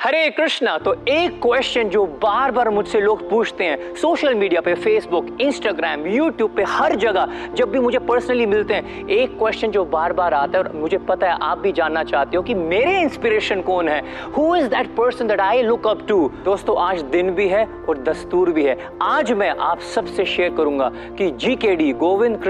हरे कृष्णा तो एक क्वेश्चन जो बार बार मुझसे लोग पूछते हैं सोशल मीडिया पे फेसबुक इंस्टाग्राम यूट्यूब पे, हर जगह, जब भी मुझे पर्सनली मिलते हैं, एक क्वेश्चन जो बार बार आता है और मुझे पता है, आप भी जानना चाहते हो कि मेरे इंस्पिरेशन कौन है? Who is that person that I look up to दोस्तों, आज दिन भी है और दस्तूर भी है। आज मैं आप सबसे शेयर करूँगा कि जी के डी गोविंद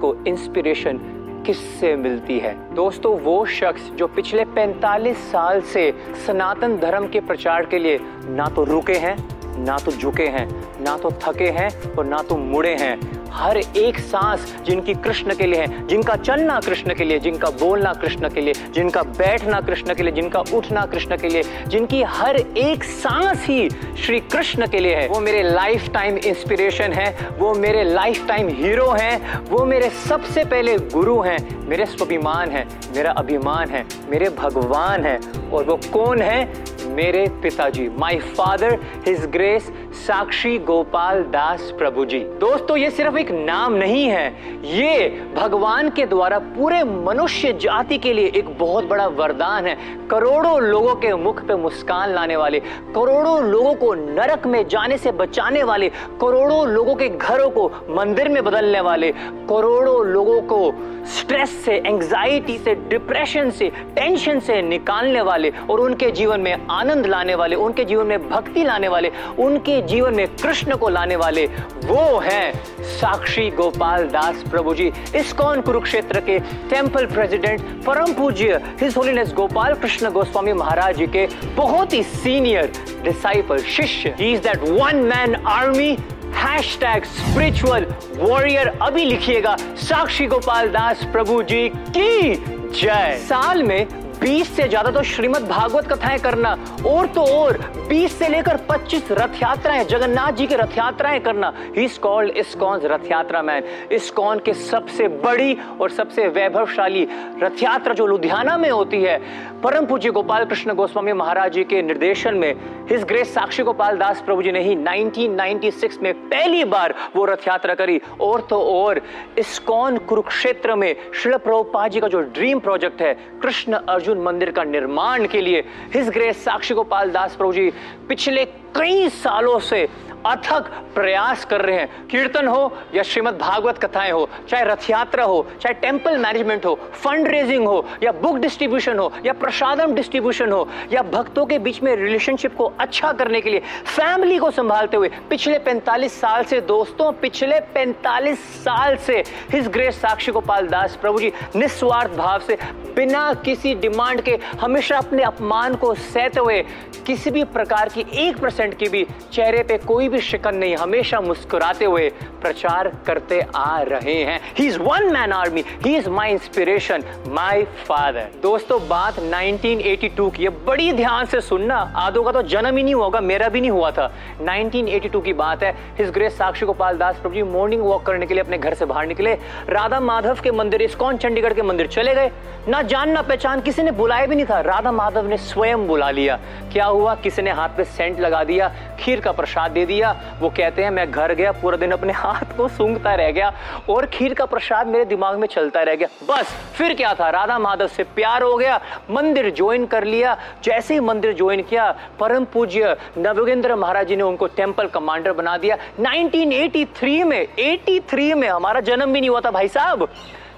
को इंस्पिरेशन किससे मिलती है? दोस्तों, वो शख्स जो पिछले 45 साल से सनातन धर्म के प्रचार के लिए ना तो रुके हैं, ना तो झुके हैं, ना तो थके हैं और ना तो मुड़े हैं। हर एक सांस जिनकी कृष्ण के लिए है, जिनका चलना कृष्ण के लिए, जिनका बोलना कृष्ण के लिए, जिनका बैठना कृष्ण के लिए, जिनका उठना कृष्ण के लिए, जिनकी हर एक सांस ही श्री कृष्ण के लिए है। वो मेरे लाइफ टाइम इंस्पिरेशन है, वो मेरे लाइफ टाइम हीरो हैं, वो मेरे सबसे पहले गुरु हैं, मेरे स्वाभिमान है, मेरा अभिमान है, मेरे भगवान है, और वो कौन है? मेरे पिताजी my father his grace Sakshi Gopal Das Prabhu ji दोस्तों, ये सिर्फ़ एक नाम नहीं है। ये भगवान के द्वारा पूरे मनुष्य जाति के लिए एक बहुत बड़ा वरदान है। करोड़ों लोगों के मुख पे मुस्कान लाने वाले, करोड़ों लोगों को नरक में जाने से बचाने वाले, करोड़ों लोगों के घरों को मंदिर में बदलने वाले, करोड़ों लोगों को स्ट्रेस से एंजाइटी से डिप्रेशन से टेंशन से निकालने वाले और उनके जीवन में आनंद लाने वाले, उनके जीवन में भक्ति लाने वाले, उनके जीवन में कृष्ण को लाने वाले वो हैं साक्षी गोपाल दास प्रभु जी इस्कॉन कुरुक्षेत्र के टेंपल प्रेसिडेंट परम पूज्य हिज होलीनेस गोपाल कृष्ण गोस्वामी महाराज जी के बहुत ही सीनियर डिसाइपल शिष्य। Is that one man army hashtag spiritual warrior अभी लिखिएगा, साक्षी गोपाल दास प्रभु जी की जय। साल में 20 से ज़्यादा तो श्रीमद भागवत कथाएँ करना, और तो और 20 से लेकर 25 रथ यात्राएँ जगन्नाथ जी की रथ यात्राएँ करना। ही इज़ कॉल्ड इस्कॉन रथ यात्रा मैन इस्कॉन के सबसे बड़ी और सबसे वैभवशाली रथ यात्रा जो लुधियाना में होती है, परम पूज्य गोपाल कृष्ण गोस्वामी महाराज जी के निर्देशन में हिज ग्रेस साक्षी गोपाल दास प्रभु जी ने ही 1996 में पहली बार वो रथ यात्रा करी। और तो और इस्कॉन कुरुक्षेत्र में शिल प्रभुपा जी का जो ड्रीम प्रोजेक्ट है, कृष्ण अर्जुन अर्जुन मंदिर का निर्माण के लिए हिज ग्रेस साक्षी गोपाल दास प्रभु जी पिछले कई सालों से अथक प्रयास कर रहे हैं। कीर्तन हो या श्रीमद भागवत कथाएँ हो, चाहे रथ यात्रा हो, चाहे टेंपल मैनेजमेंट हो फंड रेजिंग हो, या बुक डिस्ट्रीब्यूशन हो, या प्रसादम डिस्ट्रीब्यूशन हो, या भक्तों के बीच में रिलेशनशिप को अच्छा करने के लिए, फैमिली को संभालते हुए पिछले 45 साल से, दोस्तों, पिछले 45 साल से हिज ग्रेस साक्षी गोपाल दास प्रभु जी निस्वार्थ भाव से बिना किसी डिमांड के हमेशा अपने अपमान को सहते हुए किसी भी प्रकार की एक परसेंट की भी चेहरे पे कोई भी शिकन नहीं, हमेशा मुस्कुराते हुए प्रचार करते आ रहे हैं। He is one man army he is my inspiration my father दोस्तों, बात 1982 की बड़ी ध्यान से सुनना। आदो का तो जन्म ही नहीं होगा, मेरा भी नहीं हुआ था। 1982 की बात है। His grace Sakshi Gopal Das Prabhu ji morning walk करने के लिए अपने घर से बाहर निकले। राधा माधव के मंदिर, इस्कॉन चंडीगढ़ के मंदिर चले गए। ना जान ना पहचान, किसी ने बुलाया भी नहीं था। राधा माधव ने स्वयं बुला लिया। क्या हुआ? किसी ने हाथ पे सेंट लगा दिया, खीर का प्रसाद दे दिया। वो कहते हैं, मैं घर गया, पूरा दिन अपने हाथ को सूंघता रह गया और खीर का प्रसाद मेरे दिमाग में चलता रह गया। बस, फिर क्या था? राधा माधव से प्यार हो गया, मंदिर ज्वाइन कर लिया। जैसे ही मंदिर ज्वाइन किया, परम पूज्य नवोगेंद्र महाराज जी ने उनको टेंपल कमांडर बना दिया। 1983 में 83 में हमारा जन्म भी नहीं हुआ था भाई साहब।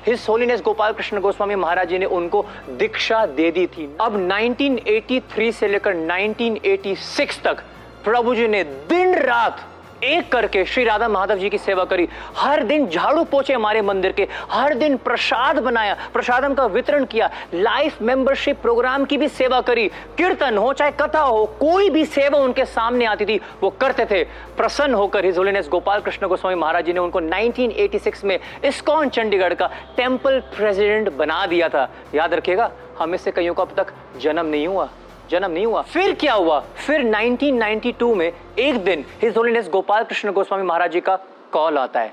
हिज होलीनेस गोपाल कृष्ण गोस्वामी महाराज जी ने उनको दीक्षा दे दी थी अब 1983 से लेकर 1986 तक प्रभु जी ने दिन रात एक करके श्री राधा माधव जी की सेवा करी। हर दिन झाड़ू पोछे हमारे मंदिर के, हर दिन प्रसाद बनाया, प्रसादम का वितरण किया लाइफ मेंबरशिप प्रोग्राम की भी सेवा करी। कीर्तन हो, चाहे कथा हो, कोई भी सेवा उनके सामने आती थी, वो करते थे। प्रसन्न होकर हिज होलीनेस गोपाल कृष्ण गोस्वामी महाराज जी ने उनको 1986 में इस्कॉन चंडीगढ़ का टेंपल प्रेसिडेंट बना दिया था। याद रखिएगा, हमें से कईयों का अब तक जन्म नहीं हुआ। जन्म नहीं हुआ। फिर क्या हुआ? फिर 1992 में एक दिन हिज होलीनेस गोपाल कृष्ण गोस्वामी महाराज जी का कॉल आता है।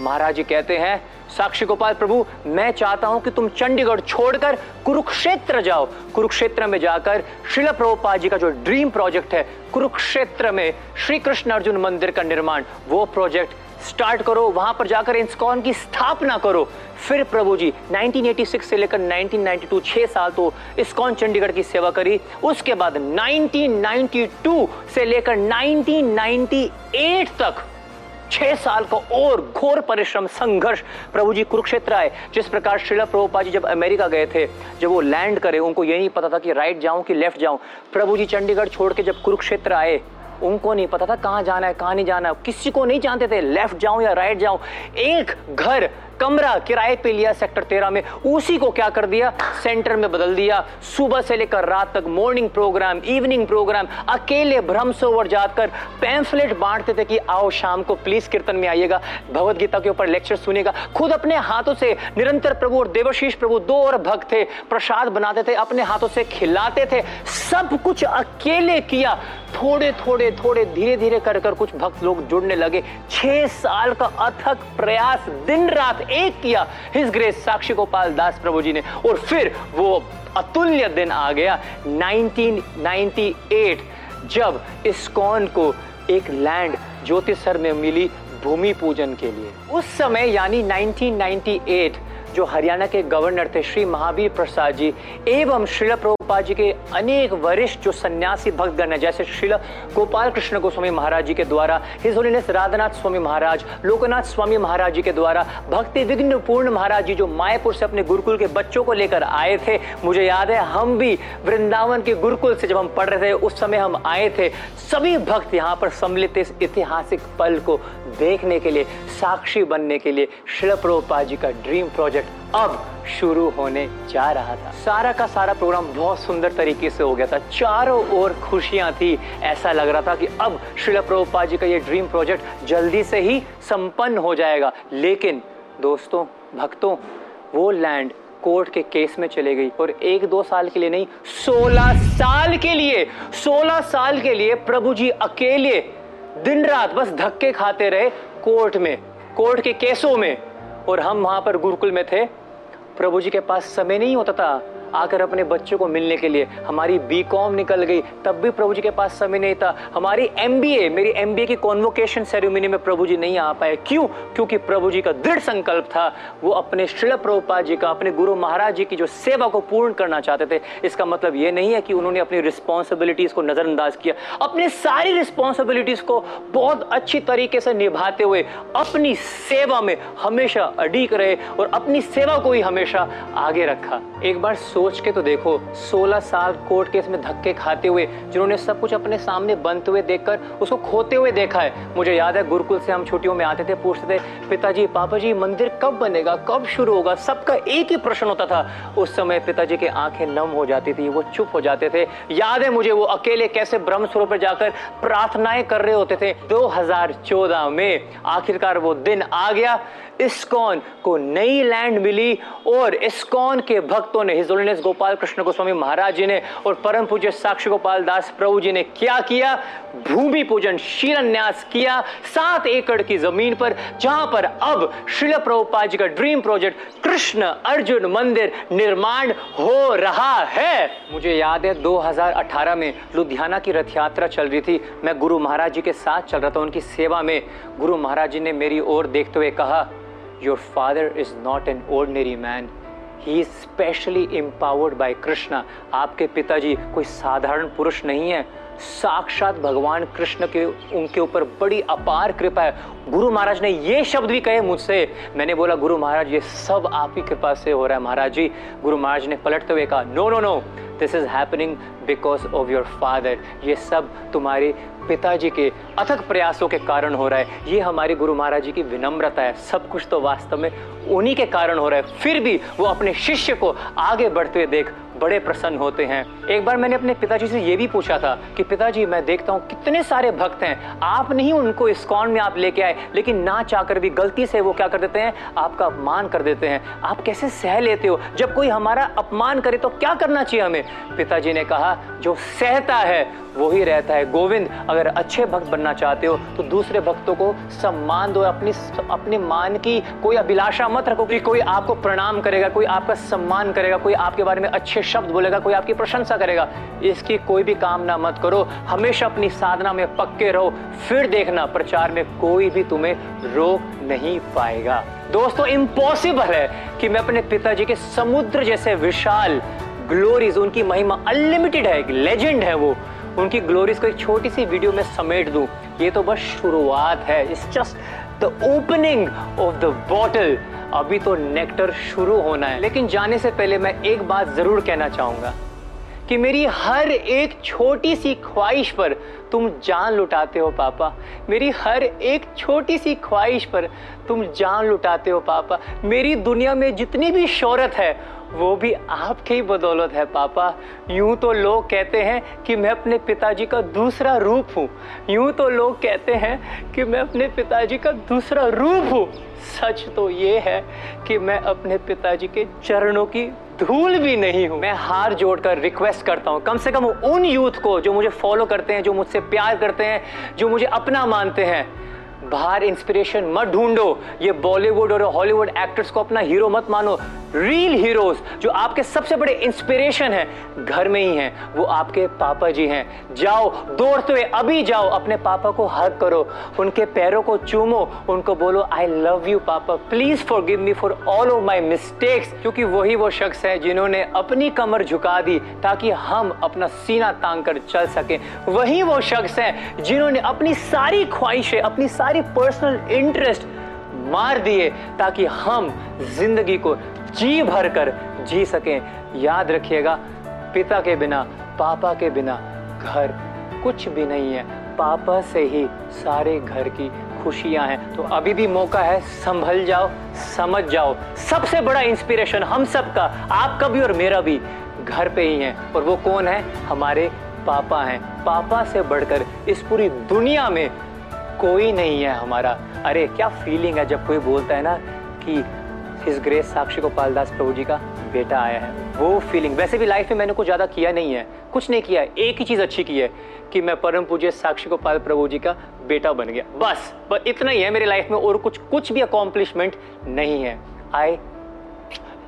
महाराज जी कहते हैं, साक्षी गोपाल प्रभु, मैं चाहता हूँ कि तुम चंडीगढ़ छोड़कर कुरुक्षेत्र जाओ। कुरुक्षेत्र में जाकर शिला प्रभुपाद जी का जो ड्रीम प्रोजेक्ट है, कुरुक्षेत्र में श्री कृष्ण अर्जुन मंदिर का निर्माण, वो प्रोजेक्ट स्टार्ट करो, वहाँ पर जाकर इंस्कॉन की स्थापना करो। फिर प्रभु जी 1986 से लेकर 1992 छह साल तो इस्कॉन चंडीगढ़ की सेवा करी। उसके बाद 1992 से लेकर 1998 तक छह साल का और घोर परिश्रम, संघर्ष प्रभु जी कुरुक्षेत्र आए। जिस प्रकार श्रीला प्रभुपा जी जब अमेरिका गए थे, जब वो लैंड करे, उनको ये नहीं पता था कि राइट जाऊँ कि लेफ़्ट जाऊँ। प्रभु जी चंडीगढ़ छोड़ के जब कुरुक्षेत्र आए उनको नहीं पता था कहाँ जाना है, कहाँ नहीं जाना है। किसी को नहीं जानते थे लेफ़्ट जाऊँ या राइट जाऊँ। एक घर कमरा किराए पे लिया सेक्टर तेरह में। उसी को क्या कर दिया? सेंटर में बदल दिया। सुबह से लेकर रात तक मॉर्निंग प्रोग्राम इवनिंग प्रोग्राम अकेले भ्रम सरोवर जाकर पैम्फलेट बांटते थे कि आओ शाम को प्लीज़ कीर्तन में आइएगा। भगवत गीता के ऊपर लेक्चर सुनेगा। खुद अपने हाथों से निरंतर प्रभु और देवशीष प्रभु दो और भक्त थे। प्रसाद बनाते थे, अपने हाथों से खिलाते थे। सब कुछ अकेले किया। थोड़े थोड़े थोड़े धीरे धीरे कर कर कुछ भक्त लोग जुड़ने लगे। छह साल का अथक प्रयास दिन रात एक किया। हिज ग्रेस साक्षी गोपाल दास प्रभु जी ने। और फिर वो अतुल्य दिन आ गया 1998 जब इस्कॉन को एक लैंड ज्योतिषर में मिली भूमि पूजन के लिए। उस समय यानी 1998 जो हरियाणा के गवर्नर थे, श्री महावीर प्रसाद जी, एवं श्रील प्रभुपाद जी के अनेक वरिष्ठ जो सन्यासी भक्तगण है, जैसे श्रील गोपाल कृष्ण गोस्वामी महाराज जी के द्वारा, हिज होलीनेस राधानाथ स्वामी महाराज, लोकनाथ स्वामी महाराज जी के द्वारा, भक्ति विघ्न पूर्ण महाराज जी जो मायापुर से अपने गुरुकुल के बच्चों को लेकर आए थे। मुझे याद है, हम भी वृंदावन के गुरुकुल से जब हम पढ़ रहे थे, उस समय हम आए थे। सभी भक्त यहाँ पर सम्मिलित इस ऐतिहासिक पल को देखने के लिए, साक्षी बनने के लिए शिल प्रभुपाद जी का ड्रीम प्रोजेक्ट अब शुरू होने जा रहा था। सारा का सारा प्रोग्राम बहुत सुंदर तरीके से हो गया था। चारों ओर खुशियाँ थी। ऐसा लग रहा था कि अब श्रील प्रभुपा जी का ये ड्रीम प्रोजेक्ट जल्दी से ही संपन्न हो जाएगा। लेकिन दोस्तों, भक्तों, वो लैंड कोर्ट के केस में चले गई। और एक दो साल के लिए नहीं, सोलह साल के लिए, सोलह साल के लिए प्रभु जी अकेले दिन रात बस धक्के खाते रहे कोर्ट में कोर्ट के केसों में। और हम वहाँ पर गुरुकुल में थे। प्रभु जी के पास समय नहीं होता था। आकर अपने बच्चों को मिलने के लिए। हमारी बी कॉम निकल गई। तब भी प्रभु जी के पास समय नहीं था। हमारी एमबीए मेरी एमबीए की कॉन्वोकेशन सेरेमनी में प्रभु जी नहीं आ पाए। क्यों? क्योंकि प्रभु जी का दृढ़ संकल्प था। वो अपने श्रील प्रभुपाद जी का, अपने गुरु महाराज जी की जो सेवा को पूर्ण करना चाहते थे, इसका मतलब ये नहीं है कि उन्होंने अपनी रिस्पॉन्सिबिलिटीज को नजरअंदाज किया। अपनी सारी रिस्पॉन्सिबिलिटीज को बहुत अच्छी तरीके से निभाते हुए, अपनी सेवा में हमेशा अडीक रहे और अपनी सेवा को ही हमेशा आगे रखा। एक बार सोच के तो देखो 16 साल कोर्ट केस में धक्के खाते हुए, जिन्होंने सब कुछ अपने सामने बनते हुए देखकर उसको खोते हुए देखा है। मुझे याद है, गुरुकुल से हम छुट्टियों में आते थे, पूछते थे, पिताजी पापा जी मंदिर कब बनेगा, कब शुरू होगा? सबका एक ही प्रश्न होता था। उस समय पिताजी की आँखें नम हो जाती थी, वो चुप हो जाते थे। याद है मुझे वो अकेले कैसे ब्रह्म स्वरूप पर जाकर प्रार्थनाएँ कर रहे होते थे। 2014 में आखिरकार वो दिन आ गया। इस्कॉन को नई लैंड मिली और इस्कॉन के भक्तों ने हिज गोपाल कृष्ण गोस्वामी महाराज जी ने और परम पूज्य साक्षी गोपाल दास प्रभु जी ने क्या किया? भूमि पूजन शिलान्यास किया, सात एकड़ की ज़मीन पर, जहाँ पर अब श्रील प्रभुपाद जी का ड्रीम प्रोजेक्ट कृष्ण अर्जुन मंदिर निर्माण हो रहा है। मुझे याद है 2018 में लुधियाना की रथ यात्रा चल रही थी। मैं गुरु महाराज जी के साथ चल रहा था, उनकी सेवा में। गुरु महाराज जी ने मेरी ओर देखते हुए कहा your father is not an ordinary man he is specially empowered by Krishna आपके पिताजी कोई साधारण पुरुष नहीं है। साक्षात भगवान कृष्ण के, उनके ऊपर बड़ी अपार कृपा है। गुरु महाराज ने ये शब्द भी कहे मुझसे। मैंने बोला, गुरु महाराज, ये सब आपकी कृपा से हो रहा है महाराज जी। गुरु महाराज ने पलटते हुए कहा no no no this is happening because of your father ये सब तुम्हारे पिताजी के अथक प्रयासों के कारण हो रहा है। ये हमारे गुरु महाराज जी की विनम्रता है। सब कुछ तो वास्तव में उन्हीं के कारण हो रहा है। फिर भी वो अपने शिष्य को आगे बढ़ते देख बड़े प्रसन्न होते हैं। एक बार मैंने अपने पिताजी से ये भी पूछा था कि, पिताजी, मैं देखता हूँ कितने सारे भक्त हैं। आप नहीं उनको इस कौन में आप लेके आए, लेकिन ना चाहकर भी गलती से वो क्या कर देते हैं? आपका अपमान कर देते हैं। आप कैसे सह लेते हो? जब कोई हमारा अपमान करे तो क्या करना चाहिए हमें? पिताजी ने कहा, जो सहता है वो ही रहता है। गोविंद, अगर अच्छे भक्त बनना चाहते हो तो दूसरे भक्तों को सम्मान दो, अपनी अपने मान की कोई अभिलाषा मत रखो कि कोई आपको प्रणाम करेगा, कोई आपका सम्मान करेगा, कोई आपके बारे में अच्छे शब्द बोलेगा, कोई आपकी प्रशंसा करेगा। इसकी कोई भी कामना मत करो। हमेशा अपनी साधना में पक्के रहो। फिर देखना, प्रचार में कोई भी तुम्हें रोक नहीं पाएगा। दोस्तों इम्पॉसिबल है कि मैं अपने पिताजी के समुद्र जैसे विशाल ग्लोरीज उनकी महिमा अनलिमिटेड है। लेजेंड है वो। उनकी ग्लोरीज को एक छोटी सी वीडियो में समेट दूँ। ये तो बस शुरुआत है। It's just the opening of the bottle अभी तो नेक्टर शुरू होना है। लेकिन जाने से पहले मैं एक बात ज़रूर कहना चाहूँगा कि मेरी हर एक छोटी सी ख्वाहिश पर तुम जान लुटाते हो, पापा। मेरी हर एक छोटी सी ख्वाहिश पर तुम जान लुटाते हो, पापा। मेरी दुनिया में जितनी भी शोहरत है वो भी आपके ही बदौलत है, पापा। यूँ तो लोग कहते हैं कि मैं अपने पिताजी का दूसरा रूप हूँ। यूँ तो लोग कहते हैं कि मैं अपने पिताजी का दूसरा रूप हूँ। सच तो ये है कि मैं अपने पिताजी के चरणों की धूल भी नहीं हूँ। मैं हार जोड़कर रिक्वेस्ट करता हूँ। कम से कम उन यूथ को जो मुझे फॉलो करते हैं, जो मुझसे प्यार करते हैं, जो मुझे अपना मानते हैं। बाहर इंस्पिरेशन मत ढूंढो। ये बॉलीवुड और हॉलीवुड एक्टर्स को अपना हीरो मत मानो। रियल हीरोज जो आपके सबसे बड़े इंस्पिरेशन हैं, घर में ही हैं, वो आपके पापा जी हैं। जाओ, दौड़ते हुए अभी जाओ, अपने पापा को हक करो, उनके पैरों को चूमो, उनको बोलो I love you papa. Please forgive me for all of my mistakes क्योंकि वही वो शख्स है जिन्होंने अपनी कमर झुका दी, ताकि हम अपना सीना तांग कर चल सके। वही वो शख्स है जिन्होंने अपनी सारी ख्वाहिशें, अपनी सारी पर्सनल इंटरेस्ट मार दिए, ताकि हम ज़िंदगी को जी भर कर जी सकें। याद रखिएगा, पिता के बिना, पापा के बिना घर कुछ भी नहीं है। पापा से ही सारे घर की खुशियाँ हैं। तो अभी भी मौका है, संभल जाओ, समझ जाओ। सबसे बड़ा इंस्पिरेशन हम सब का आपका भी और मेरा भी घर पे ही है। और वो कौन है? हमारे पापा हैं। पापा से बढ़कर इस पूरी दुनिया में कोई नहीं है हमारा। अरे, क्या फीलिंग है जब कोई बोलता है ना कि हिज ग्रेस साक्षी गोपाल दास प्रभु जी का बेटा आया है। वो फीलिंग वैसे भी लाइफ में मैंने कुछ ज़्यादा किया नहीं है। कुछ नहीं किया है एक ही चीज़ अच्छी की है कि मैं परम पूज्य साक्षी गोपाल प्रभु जी का बेटा बन गया। बस बस इतना ही है मेरी लाइफ में और कुछ कुछ भी अकॉम्प्लिशमेंट नहीं है। I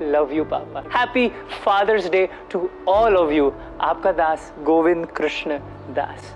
love you papa. Happy father's day to all of you आपका दास गोविंद कृष्ण दास।